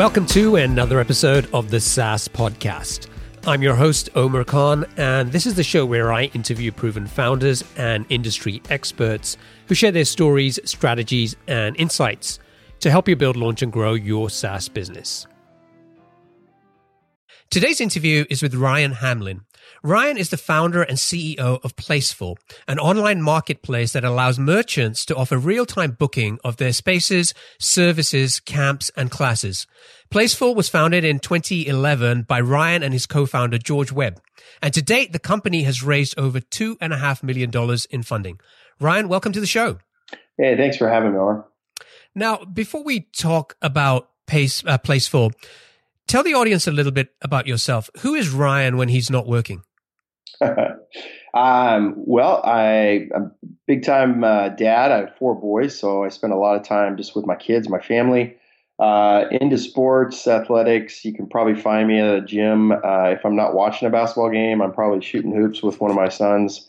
Welcome to another episode of the SaaS Podcast. I'm your host, Omer Khan, and this is the show where I interview proven founders and industry experts who share their stories, strategies, and insights to help you build, launch, and grow your SaaS business. Today's interview is with Ryan Hamlin. Ryan is the founder and CEO of PlaceFull, an online marketplace that allows merchants to offer real-time booking of their spaces, services, camps, and classes. PlaceFull was founded in 2011 by Ryan and his co-founder George Webb. And to date, the company has raised over two and a half million dollars in funding. Ryan, welcome to the show. Hey, thanks for having me. Now, before we talk about Pace, uh, PlaceFull, Tell the audience a little bit about yourself. Who is Ryan when he's not working? um, well, I, am a big time uh, dad. I have four boys, so I spend a lot of time just with my kids, my family. Uh, into sports, athletics. You can probably find me at a gym. Uh, if I'm not watching a basketball game, I'm probably shooting hoops with one of my sons.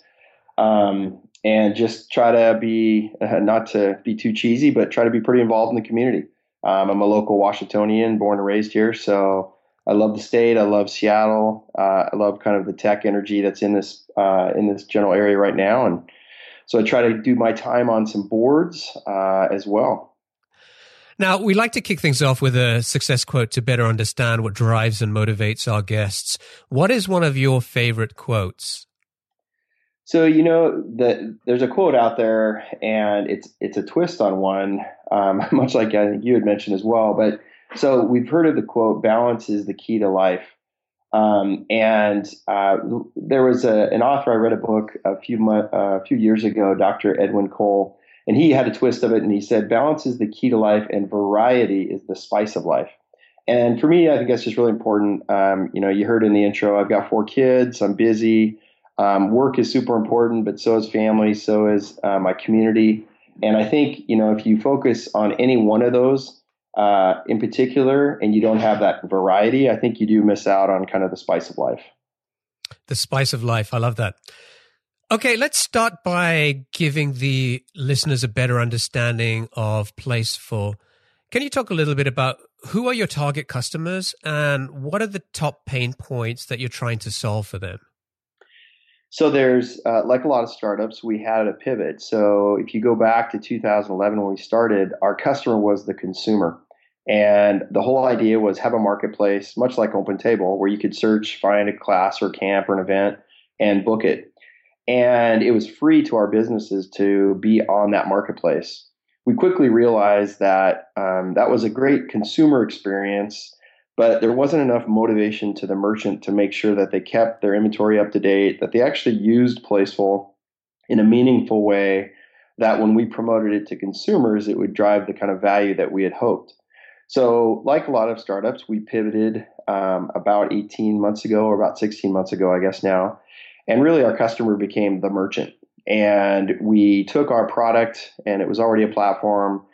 Um, and just try to be, not to be too cheesy, but try to be pretty involved in the community. Um, I'm a local Washingtonian, born and raised here, so I love the state. I love Seattle. Uh, I love kind of the tech energy that's in this uh, in this general area right now, and so I try to do my time on some boards uh, as well. Now, we like to kick things off with a success quote to better understand what drives and motivates our guests. What is one of your favorite quotes? So you know that there's a quote out there, and it's it's a twist on one, um, much like I think you had mentioned as well. But so we've heard of the quote: "Balance is the key to life." Um, and uh, there was a, an author I read a book a few uh, a few years ago, Dr. Edwin Cole, and he had a twist of it, and he said, "Balance is the key to life, and variety is the spice of life." And for me, I think that's just really important. Um, you know, you heard in the intro, I've got four kids. I'm busy. Um, work is super important, but so is family, so is uh, my community. And I think, you know, if you focus on any one of those uh, in particular and you don't have that variety, I think you do miss out on kind of the spice of life. The spice of life. I love that. Okay, let's start by giving the listeners a better understanding of PlaceFull. Can you talk a little bit about who are your target customers and what are the top pain points that you're trying to solve for them? So there's uh, like a lot of startups, we had a pivot. So if you go back to 2011 when we started, our customer was the consumer. And the whole idea was have a marketplace, much like OpenTable, where you could search, find a class or camp or an event and book it. And it was free to our businesses to be on that marketplace. We quickly realized that um, that was a great consumer experience but there wasn't enough motivation to the merchant to make sure that they kept their inventory up to date, that they actually used PlaceFull in a meaningful way, that when we promoted it to consumers, it would drive the kind of value that we had hoped. So, like a lot of startups, we pivoted um, about 18 months ago, or about 16 months ago, I guess now. And really, our customer became the merchant. And we took our product, and it was already a platform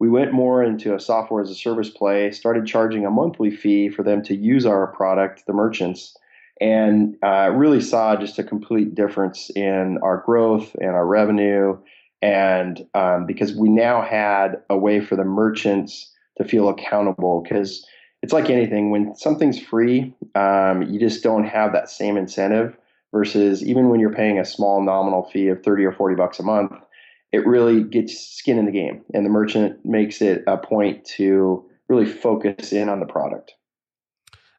we went more into a software as a service play, started charging a monthly fee for them to use our product, the merchants, and uh, really saw just a complete difference in our growth and our revenue. And um, because we now had a way for the merchants to feel accountable, because it's like anything when something's free, um, you just don't have that same incentive versus even when you're paying a small nominal fee of 30 or 40 bucks a month it really gets skin in the game, and the merchant makes it a point to really focus in on the product.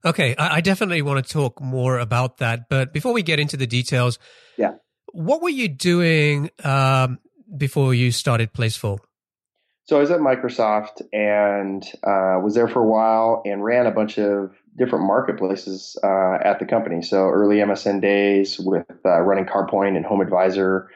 Okay, I definitely want to talk more about that, but before we get into the details, yeah, what were you doing um, before you started PlaceFull? So I was at Microsoft and uh, was there for a while and ran a bunch of different marketplaces uh, at the company. So early MSN days with uh, running CarPoint and Home Advisor,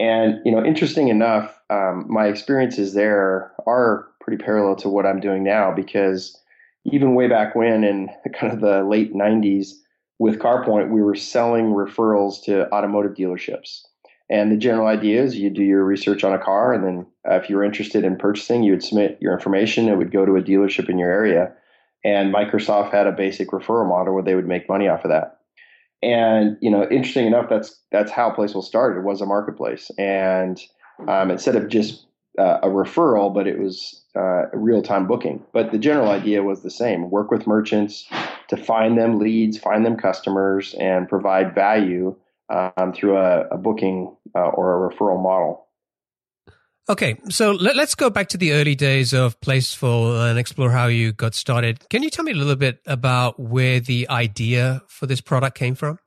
and you know, interesting enough, um, my experiences there are pretty parallel to what I'm doing now because even way back when, in kind of the late '90s, with CarPoint, we were selling referrals to automotive dealerships. And the general idea is you do your research on a car, and then uh, if you're interested in purchasing, you would submit your information. It would go to a dealership in your area. And Microsoft had a basic referral model where they would make money off of that. And you know, interesting enough, that's that's how PlaceFull started. It was a marketplace, and um, instead of just uh, a referral, but it was uh, real time booking. But the general idea was the same: work with merchants to find them leads, find them customers, and provide value um, through a, a booking uh, or a referral model. Okay, so let, us go back to the early days of PlaceFull and explore how you got started. Can you tell me a little bit about where the idea for this product came from?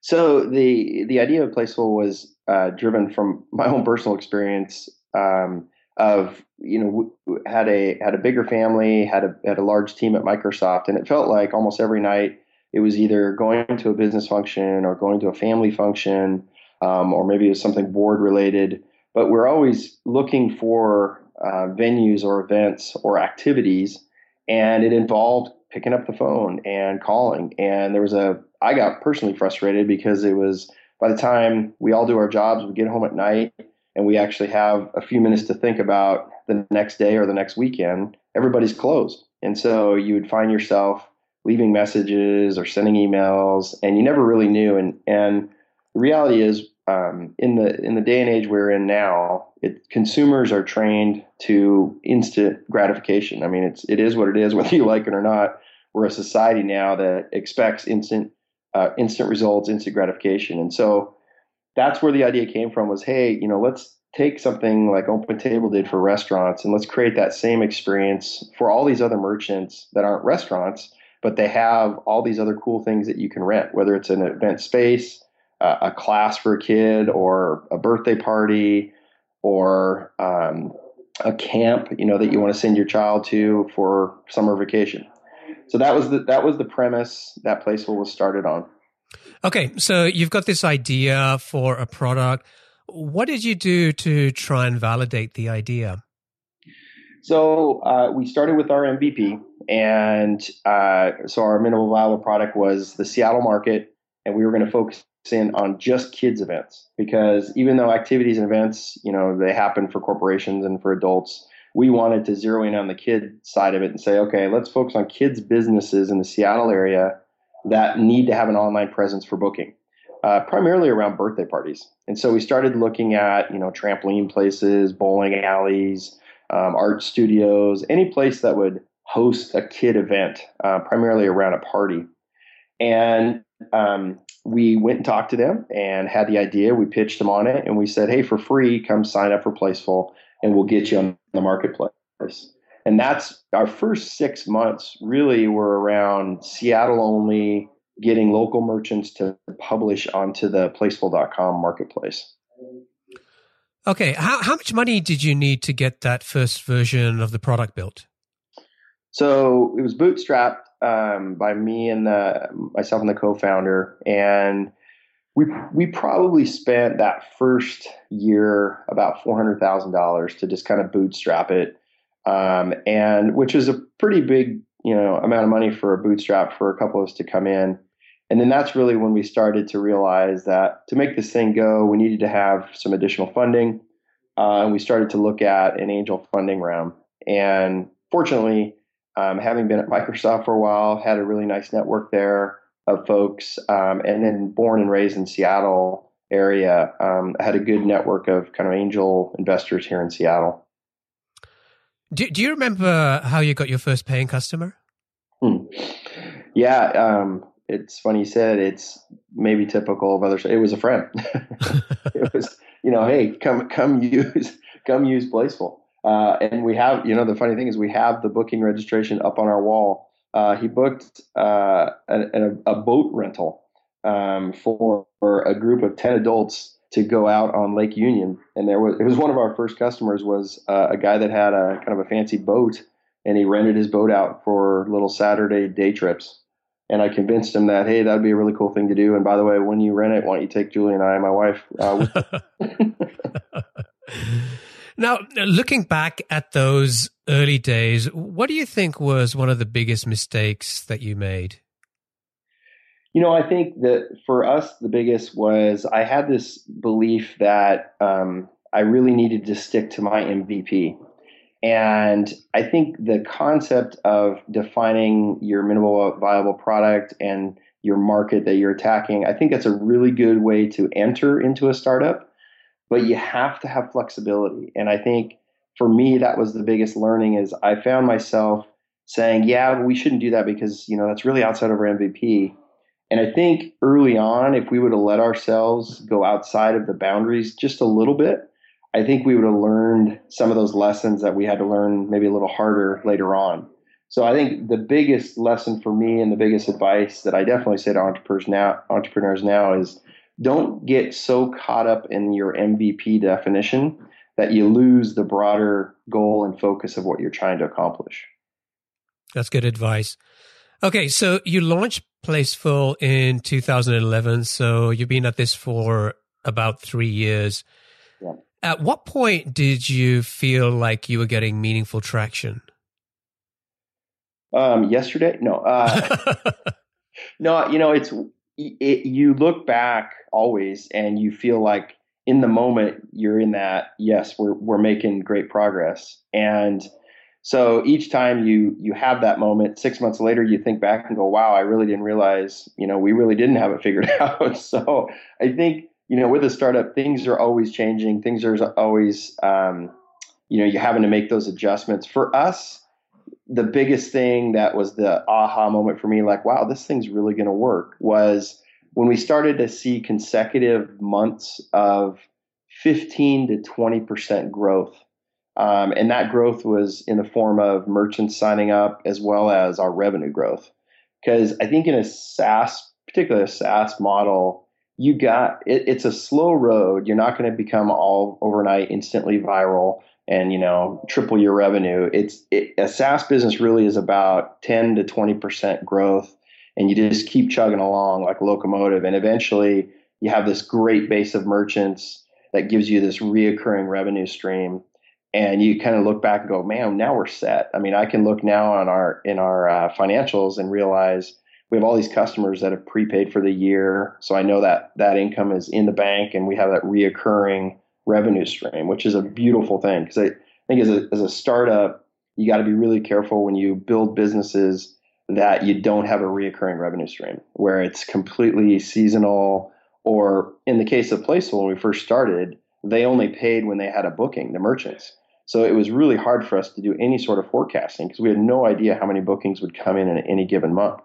So the the idea of PlaceFull was uh, driven from my own personal experience um, of you know had a had a bigger family, had a had a large team at Microsoft, and it felt like almost every night it was either going to a business function or going to a family function, um, or maybe it was something board related but we're always looking for uh, venues or events or activities, and it involved picking up the phone and calling. And there was a, I got personally frustrated because it was by the time we all do our jobs, we get home at night and we actually have a few minutes to think about the next day or the next weekend, everybody's closed. And so you would find yourself leaving messages or sending emails, and you never really knew. And, and the reality is, um, in the in the day and age we're in now, it, consumers are trained to instant gratification. I mean, it's it is what it is, whether you like it or not. We're a society now that expects instant uh, instant results, instant gratification, and so that's where the idea came from. Was hey, you know, let's take something like OpenTable did for restaurants, and let's create that same experience for all these other merchants that aren't restaurants, but they have all these other cool things that you can rent, whether it's an event space a class for a kid or a birthday party or um, a camp, you know, that you want to send your child to for summer vacation. So that was the that was the premise that PlaceFull was started on. Okay, so you've got this idea for a product. What did you do to try and validate the idea? So uh, we started with our MVP, and uh, so our minimal viable product was the Seattle market, and we were going to focus in on just kids events because even though activities and events, you know, they happen for corporations and for adults, we wanted to zero in on the kid side of it and say, okay, let's focus on kids businesses in the Seattle area that need to have an online presence for booking. Uh, primarily around birthday parties. And so we started looking at, you know, trampoline places, bowling alleys, um, art studios, any place that would host a kid event, uh, primarily around a party. And um, we went and talked to them and had the idea. We pitched them on it and we said, hey, for free, come sign up for PlaceFull and we'll get you on the marketplace. And that's our first six months really were around Seattle only, getting local merchants to publish onto the placefull.com marketplace. Okay. How, how much money did you need to get that first version of the product built? So it was bootstrapped um, by me and the myself and the co-founder, and we we probably spent that first year about four hundred thousand dollars to just kind of bootstrap it, um, and which is a pretty big you know amount of money for a bootstrap for a couple of us to come in. And then that's really when we started to realize that to make this thing go, we needed to have some additional funding. Uh, and we started to look at an angel funding round. And fortunately, um, having been at Microsoft for a while, had a really nice network there of folks, um, and then born and raised in Seattle area, um, had a good network of kind of angel investors here in Seattle. Do, do you remember how you got your first paying customer? Hmm. Yeah, um, it's funny you said it's maybe typical of other. It was a friend. it was, you know, hey, come come use come use PlaceFull. Uh, and we have, you know, the funny thing is we have the booking registration up on our wall. Uh, he booked uh, a, a, boat rental um, for, for, a group of 10 adults to go out on Lake Union. And there was, it was one of our first customers was uh, a guy that had a kind of a fancy boat and he rented his boat out for little Saturday day trips. And I convinced him that, hey, that'd be a really cool thing to do. And by the way, when you rent it, why don't you take Julie and I, and my wife, uh, Now, looking back at those early days, what do you think was one of the biggest mistakes that you made? You know, I think that for us, the biggest was I had this belief that um, I really needed to stick to my MVP. And I think the concept of defining your minimal viable product and your market that you're attacking, I think that's a really good way to enter into a startup but you have to have flexibility. And I think for me, that was the biggest learning is I found myself saying, yeah, we shouldn't do that because, you know, that's really outside of our MVP. And I think early on, if we would have let ourselves go outside of the boundaries just a little bit, I think we would have learned some of those lessons that we had to learn maybe a little harder later on. So I think the biggest lesson for me and the biggest advice that I definitely say to entrepreneurs now, entrepreneurs now is don't get so caught up in your MVP definition that you lose the broader goal and focus of what you're trying to accomplish. That's good advice. Okay, so you launched PlaceFull in 2011, so you've been at this for about three years. Yeah. At what point did you feel like you were getting meaningful traction? Um, yesterday? No. Uh, no, you know, it's it, you look back always and you feel like in the moment you're in that yes we're we're making great progress. And so each time you you have that moment 6 months later you think back and go wow I really didn't realize you know we really didn't have it figured out. So I think you know with a startup things are always changing. Things are always um, you know you're having to make those adjustments. For us the biggest thing that was the aha moment for me, like, wow, this thing's really going to work, was when we started to see consecutive months of 15 to 20% growth. Um, and that growth was in the form of merchants signing up as well as our revenue growth. Because I think in a SaaS, particularly a SaaS model, you got it, it's a slow road. You're not going to become all overnight instantly viral and you know triple your revenue. It's it, a saas business really is about 10 to 20% growth and you just keep chugging along like a locomotive. And eventually you have this great base of merchants that gives you this reoccurring revenue stream and you kind of look back and go man now we're set. I mean i can look now on our in our uh, financials and realize we have all these customers that have prepaid for the year so i know that that income is in the bank and we have that reoccurring revenue stream, which is a beautiful thing. Because I think as a, as a startup, you got to be really careful when you build businesses that you don't have a reoccurring revenue stream where it's completely seasonal. Or in the case of PlaceFull, when we first started, they only paid when they had a booking, the merchants. So it was really hard for us to do any sort of forecasting because we had no idea how many bookings would come in in any given month.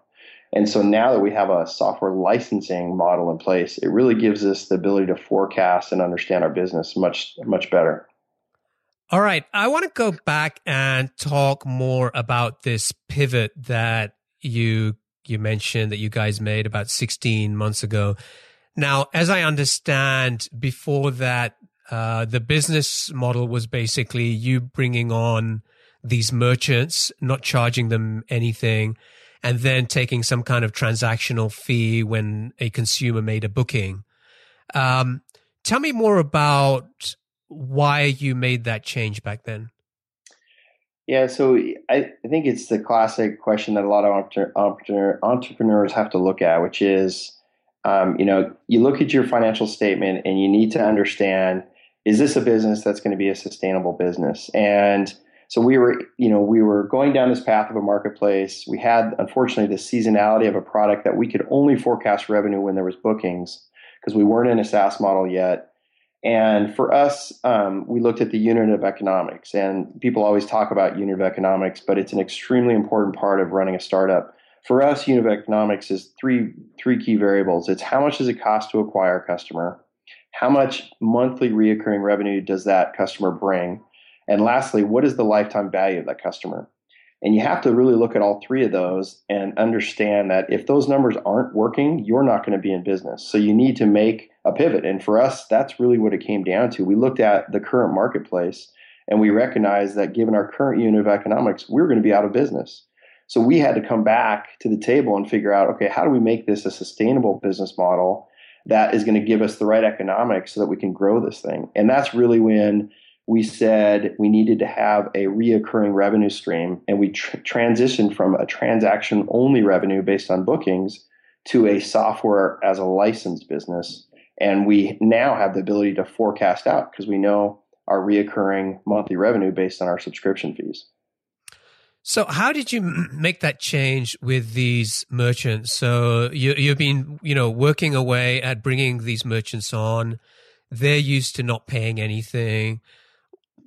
And so now that we have a software licensing model in place, it really gives us the ability to forecast and understand our business much, much better. All right. I want to go back and talk more about this pivot that you you mentioned that you guys made about 16 months ago. Now, as I understand, before that, uh, the business model was basically you bringing on these merchants, not charging them anything, and then taking some kind of transactional fee when a consumer made a booking. Um, tell me more about why you made that change back then. Yeah, so I, I think it's the classic question that a lot of entrepreneur, entrepreneurs have to look at, which is, um, you know, you look at your financial statement and you need to understand, is this a business that's going to be a sustainable business? And so we were, you know, we were going down this path of a marketplace. We had, unfortunately, the seasonality of a product that we could only forecast revenue when there was bookings because we weren't in a SaaS model yet. And for us, um, we looked at the unit of economics, and people always talk about unit of economics, but it's an extremely important part of running a startup. For us, unit of economics is three three key variables. It's how much does it cost to acquire a customer, how much monthly reoccurring revenue does that customer bring, and lastly, what is the lifetime value of that customer? And you have to really look at all three of those and understand that if those numbers aren't working, you're not going to be in business. So you need to make a pivot. And for us, that's really what it came down to. We looked at the current marketplace and we recognized that given our current unit of economics, we we're going to be out of business. So we had to come back to the table and figure out okay, how do we make this a sustainable business model that is going to give us the right economics so that we can grow this thing? And that's really when we said we needed to have a reoccurring revenue stream, and we tr- transitioned from a transaction only revenue based on bookings to a software as a license business. And we now have the ability to forecast out because we know our reoccurring monthly revenue based on our subscription fees. So, how did you make that change with these merchants? So, you, you've been, you know, working away at bringing these merchants on they're used to not paying anything.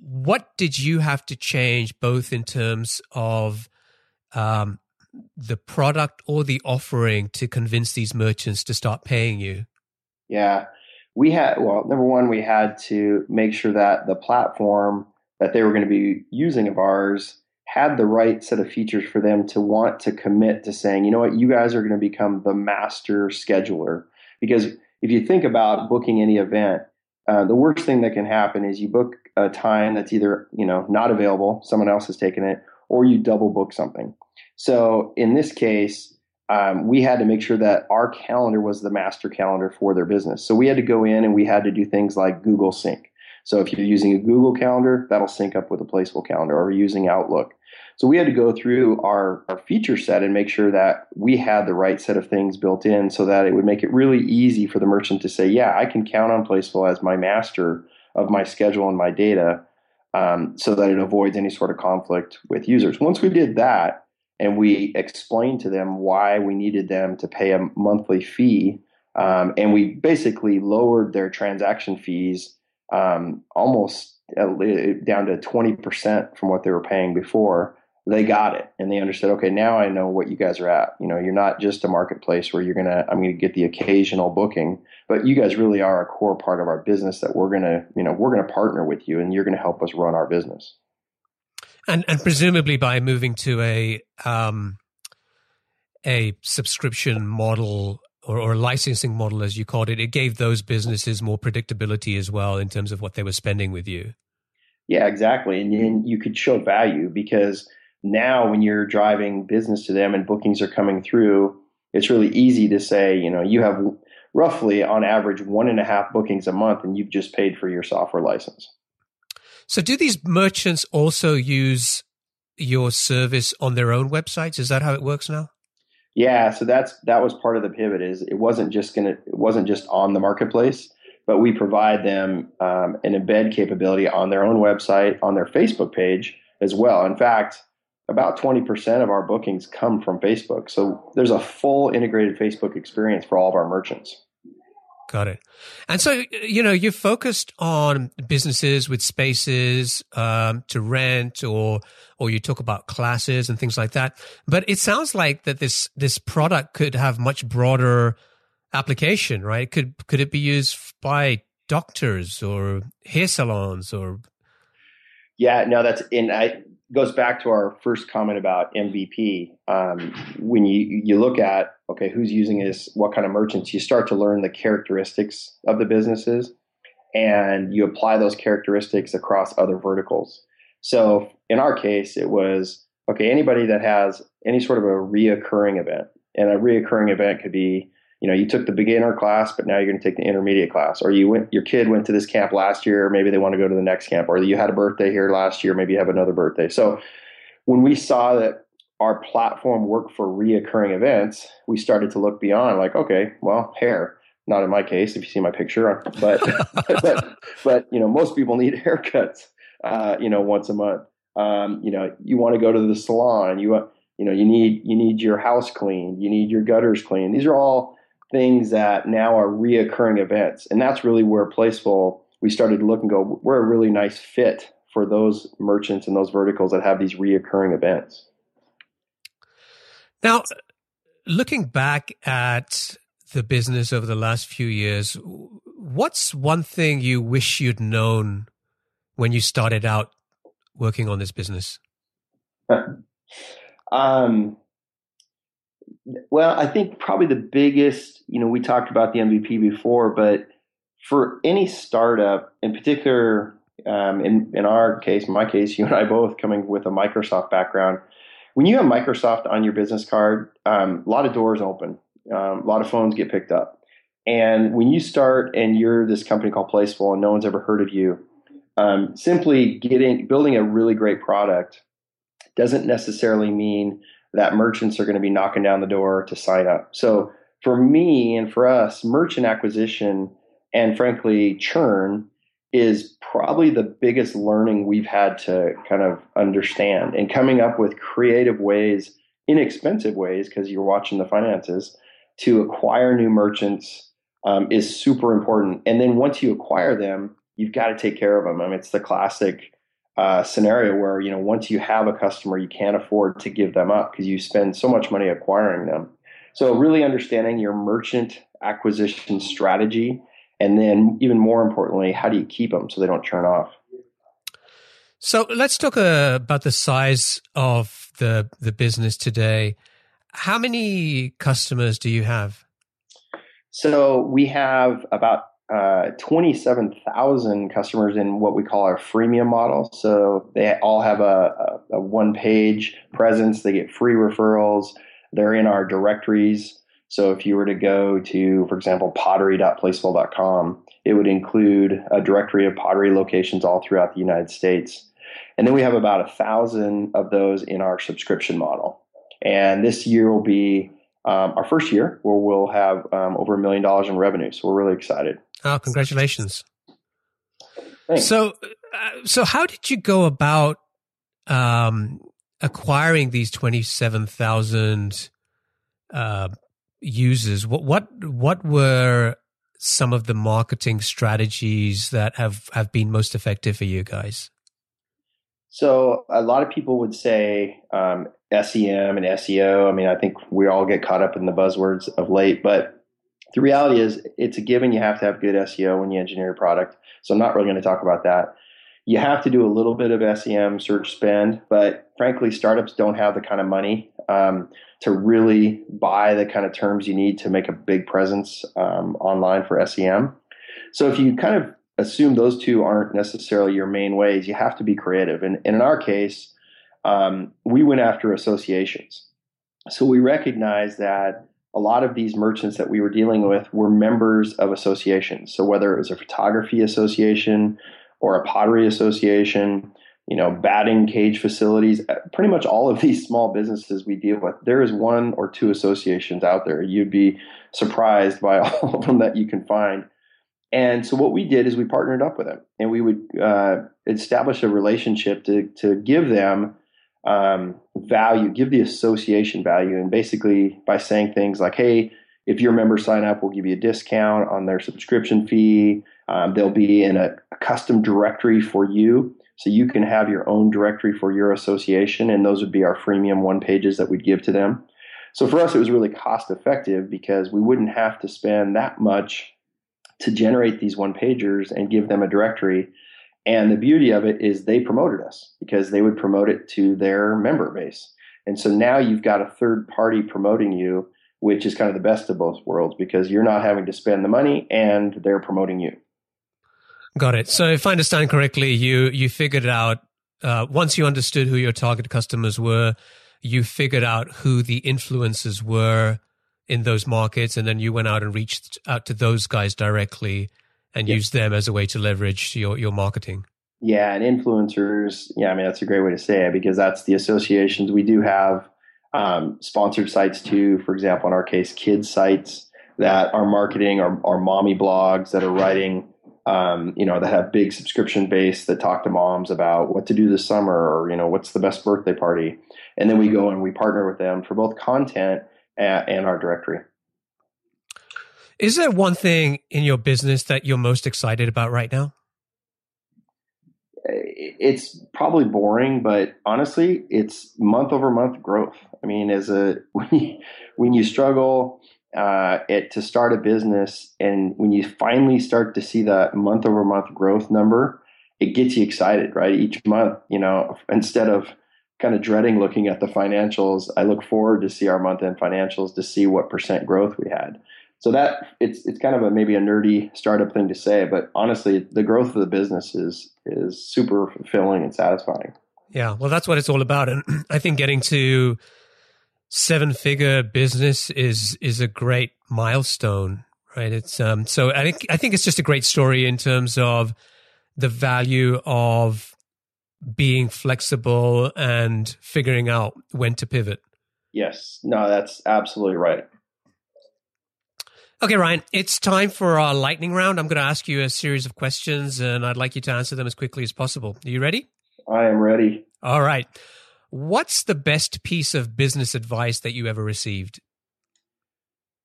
What did you have to change, both in terms of um, the product or the offering, to convince these merchants to start paying you? Yeah, we had well, number one, we had to make sure that the platform that they were going to be using of ours had the right set of features for them to want to commit to saying, you know what, you guys are going to become the master scheduler. Because if you think about booking any event, uh, the worst thing that can happen is you book a time that's either you know not available, someone else has taken it, or you double book something. So in this case, um, we had to make sure that our calendar was the master calendar for their business. So we had to go in and we had to do things like Google Sync. So if you're using a Google Calendar, that'll sync up with a PlaceFull calendar, or using Outlook. So we had to go through our, our feature set and make sure that we had the right set of things built in so that it would make it really easy for the merchant to say, yeah, I can count on PlaceFull as my master of my schedule and my data um, so that it avoids any sort of conflict with users. Once we did that and we explained to them why we needed them to pay a monthly fee, um, and we basically lowered their transaction fees um, almost down to 20% from what they were paying before they got it and they understood okay now i know what you guys are at. You know you're not just a marketplace where you're gonna i'm gonna get the occasional booking but you guys really are a core part of our business that we're gonna you know we're gonna partner with you and you're gonna help us run our business. And and presumably by moving to a um a subscription model or, or licensing model as you called it it gave those businesses more predictability as well in terms of what they were spending with you. Yeah exactly. And, and you could show value because now when you're driving business to them and bookings are coming through, it's really easy to say, you know, you have roughly on average one and a half bookings a month and you've just paid for your software license. So do these merchants also use your service on their own websites? Is that how it works now? Yeah, so that's that was part of the pivot. Is it wasn't just gonna it wasn't just on the marketplace, but we provide them um, an embed capability on their own website, on their Facebook page as well. In fact, about 20% of our bookings come from Facebook. So there's a full integrated Facebook experience for all of our merchants. Got it. And so, you know, you're focused on businesses with spaces um, to rent, or or you talk about classes and things like that. But it sounds like that this this product could have much broader application, right? Could could it be used by doctors or hair salons or? Yeah, no, that's in I goes back to our first comment about MVP. Um, when you you look at okay, who's using this, what kind of merchants, you start to learn the characteristics of the businesses, and you apply those characteristics across other verticals. So in our case, it was okay. Anybody that has any sort of a reoccurring event, and a reoccurring event could be you know, you took the beginner class, but now you're going to take the intermediate class, or you went, your kid went to this camp last year, maybe they want to go to the next camp, or you had a birthday here last year, maybe you have another birthday. So when we saw that our platform worked for reoccurring events, we started to look beyond like, okay, well, hair, not in my case, if you see my picture, but, but, but, you know, most people need haircuts, uh, you know, once a month. Um, you know, you want to go to the salon, you want, you know, you need, you need your house cleaned, you need your gutters cleaned. These are all, things that now are reoccurring events. And that's really where PlaceFull, we started to look and go, we're a really nice fit for those merchants and those verticals that have these reoccurring events. Now, looking back at the business over the last few years, what's one thing you wish you'd known when you started out working on this business? um, well, I think probably the biggest, you know, we talked about the MVP before, but for any startup, in particular, um, in in our case, in my case, you and I both coming with a Microsoft background, when you have Microsoft on your business card, um, a lot of doors open, um, a lot of phones get picked up, and when you start and you're this company called PlaceFull and no one's ever heard of you, um, simply getting building a really great product doesn't necessarily mean that merchants are going to be knocking down the door to sign up. So for me and for us, merchant acquisition and frankly churn is probably the biggest learning we've had to kind of understand and coming up with creative ways, inexpensive ways, because you're watching the finances, to acquire new merchants um, is super important. And then once you acquire them, you've got to take care of them. I mean, it's the classic uh, scenario where you know once you have a customer, you can't afford to give them up because you spend so much money acquiring them. So really understanding your merchant acquisition strategy, and then even more importantly, how do you keep them so they don't churn off? So let's talk uh, about the size of the the business today. How many customers do you have? So we have about uh, 27,000 customers in what we call our freemium model. So they all have a, a, a one page presence. They get free referrals. They're in our directories. So if you were to go to, for example, pottery.placefull.com, it would include a directory of pottery locations all throughout the United States. And then we have about a thousand of those in our subscription model. And this year will be um, our first year where we'll have um, over a million dollars in revenue. So we're really excited. Oh, congratulations! Thanks. So, uh, so how did you go about um, acquiring these twenty-seven thousand uh, users? What what what were some of the marketing strategies that have have been most effective for you guys? So a lot of people would say um, SEM and SEO. I mean, I think we all get caught up in the buzzwords of late, but the reality is it's a given you have to have good SEO when you engineer a product. So I'm not really going to talk about that. You have to do a little bit of SEM search spend, but frankly, startups don't have the kind of money um, to really buy the kind of terms you need to make a big presence um, online for SEM. So if you kind of assume those two aren't necessarily your main ways. You have to be creative. And, and in our case, um, we went after associations. So we recognized that a lot of these merchants that we were dealing with were members of associations. So whether it was a photography association or a pottery association, you know, batting cage facilities, uh, pretty much all of these small businesses we deal with, there is one or two associations out there. You'd be surprised by all of them that you can find. And so what we did is we partnered up with them, and we would uh, establish a relationship to to give them um, value, give the association value, and basically by saying things like, "Hey, if your members sign up, we'll give you a discount on their subscription fee. Um, they'll be in a, a custom directory for you." So you can have your own directory for your association, and those would be our freemium one pages that we'd give to them. So for us, it was really cost effective because we wouldn't have to spend that much to generate these one pagers and give them a directory. And the beauty of it is they promoted us because they would promote it to their member base. And so now you've got a third party promoting you, which is kind of the best of both worlds because you're not having to spend the money and they're promoting you. Got it. So if I understand correctly, you you figured out uh, once you understood who your target customers were, you figured out who the influencers were in those markets, and then you went out and reached out to those guys directly and use them as a way to leverage your your marketing. Yeah, and influencers. Yeah, I mean that's a great way to say it because that's the associations we do have um, sponsored sites too. For example, in our case, kids sites that are marketing or, or mommy blogs that are writing. Um, you know, that have big subscription base that talk to moms about what to do this summer or, you know, what's the best birthday party. And then we go and we partner with them for both content and our directory. Is there one thing in your business that you're most excited about right now? It's probably boring, but honestly, it's month over month growth. I mean, as a when you, when you struggle uh, it, to start a business, and when you finally start to see that month over month growth number, it gets you excited, right? Each month, you know, instead of kind of dreading looking at the financials. I look forward to see our month end financials to see what percent growth we had. So that it's it's kind of a maybe a nerdy startup thing to say, but honestly, the growth of the business is is super fulfilling and satisfying. Yeah, well, that's what it's all about, and I think getting to seven figure business is is a great milestone, right? It's um so I think I think it's just a great story in terms of the value of being flexible and figuring out when to pivot. Yes. No, that's absolutely right. Okay, Ryan, it's time for our lightning round. I'm going to ask you a series of questions and I'd like you to answer them as quickly as possible. Are you ready? I am ready. All right. What's the best piece of business advice that you ever received?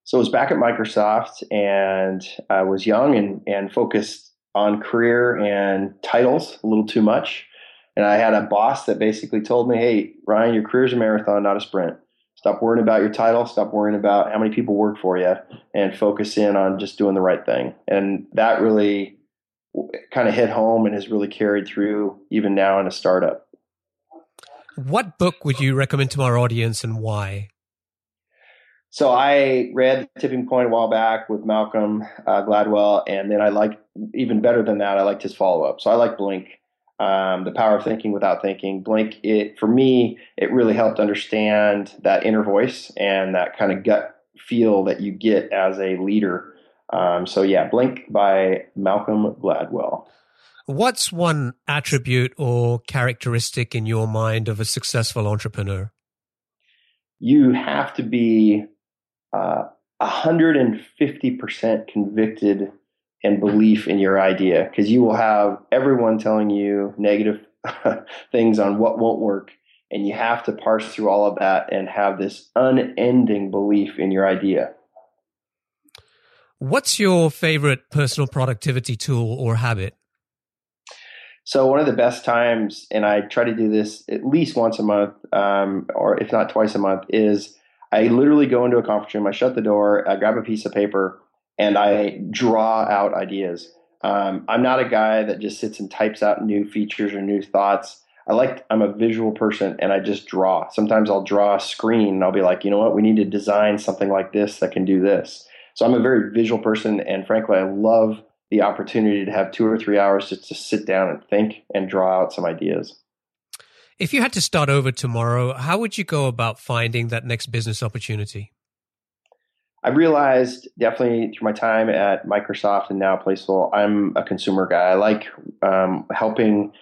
So I was back at Microsoft and I was young and, and focused on career and titles a little too much. And I had a boss that basically told me, Hey, Ryan, your career's a marathon, not a sprint. Stop worrying about your title. Stop worrying about how many people work for you and focus in on just doing the right thing. And that really kind of hit home and has really carried through even now in a startup. What book would you recommend to our audience and why? So I read Tipping Point a while back with Malcolm uh, Gladwell, and then I like even better than that. I liked his follow up. So I like Blink, um, the power of thinking without thinking. Blink, it for me, it really helped understand that inner voice and that kind of gut feel that you get as a leader. Um, so yeah, Blink by Malcolm Gladwell. What's one attribute or characteristic in your mind of a successful entrepreneur? You have to be uh, 150% convicted and belief in your idea because you will have everyone telling you negative things on what won't work and you have to parse through all of that and have this unending belief in your idea. What's your favorite personal productivity tool or habit? So one of the best times and i try to do this at least once a month um, or if not twice a month is I literally go into a conference room, I shut the door, I grab a piece of paper, and I draw out ideas. Um, I'm not a guy that just sits and types out new features or new thoughts. I like I'm a visual person and I just draw. Sometimes I'll draw a screen and I'll be like, you know what, we need to design something like this that can do this. So I'm a very visual person and frankly I love the opportunity to have two or three hours just to sit down and think and draw out some ideas. If you had to start over tomorrow, how would you go about finding that next business opportunity? I realized definitely through my time at Microsoft and now PlaceFull, I'm a consumer guy. I like um, helping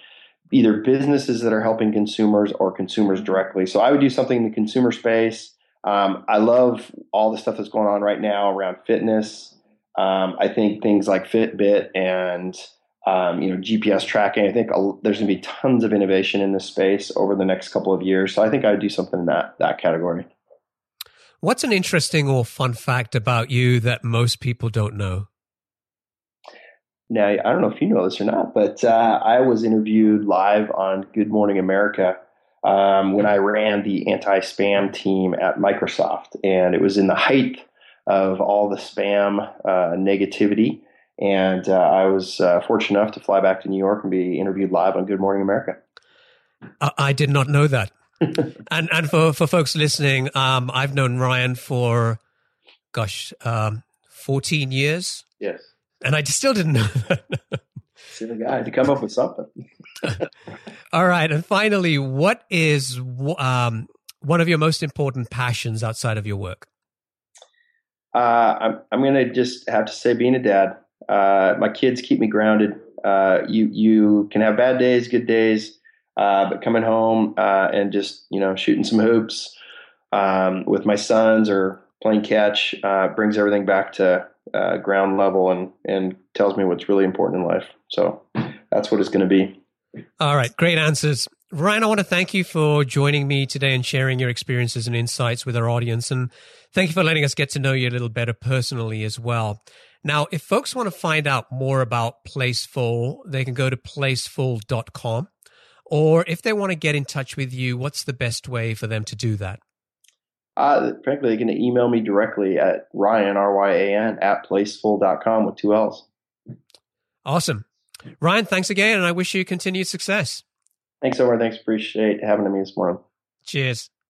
either businesses that are helping consumers or consumers directly. So I would do something in the consumer space. Um, I love all the stuff that's going on right now around fitness. Um, I think things like Fitbit and um, you know, GPS tracking. I think there's going to be tons of innovation in this space over the next couple of years. So I think I would do something in that that category. What's an interesting or fun fact about you that most people don't know? Now, I don't know if you know this or not, but uh, I was interviewed live on Good Morning America um, when I ran the anti-spam team at Microsoft, and it was in the height of all the spam uh, negativity. And uh, I was uh, fortunate enough to fly back to New York and be interviewed live on Good Morning America. I did not know that. And and for, for folks listening, um, I've known Ryan for, gosh, um, 14 years. Yes. And I still didn't know that. See the guy to come up with something. All right. And finally, what is um, one of your most important passions outside of your work? Uh, I'm, I'm going to just have to say being a dad. Uh, my kids keep me grounded. Uh, you you can have bad days, good days, uh, but coming home uh, and just you know shooting some hoops um, with my sons or playing catch uh, brings everything back to uh, ground level and and tells me what's really important in life. So that's what it's going to be. All right, great answers. Ryan, I want to thank you for joining me today and sharing your experiences and insights with our audience. And thank you for letting us get to know you a little better personally as well. Now, if folks want to find out more about PlaceFull, they can go to placefull.com. Or if they want to get in touch with you, what's the best way for them to do that? Uh, frankly, they can email me directly at Ryan, R Y A N, at placefull.com with two L's. Awesome. Ryan, thanks again, and I wish you continued success. Thanks, Omer. Thanks. Appreciate having me this morning. Cheers.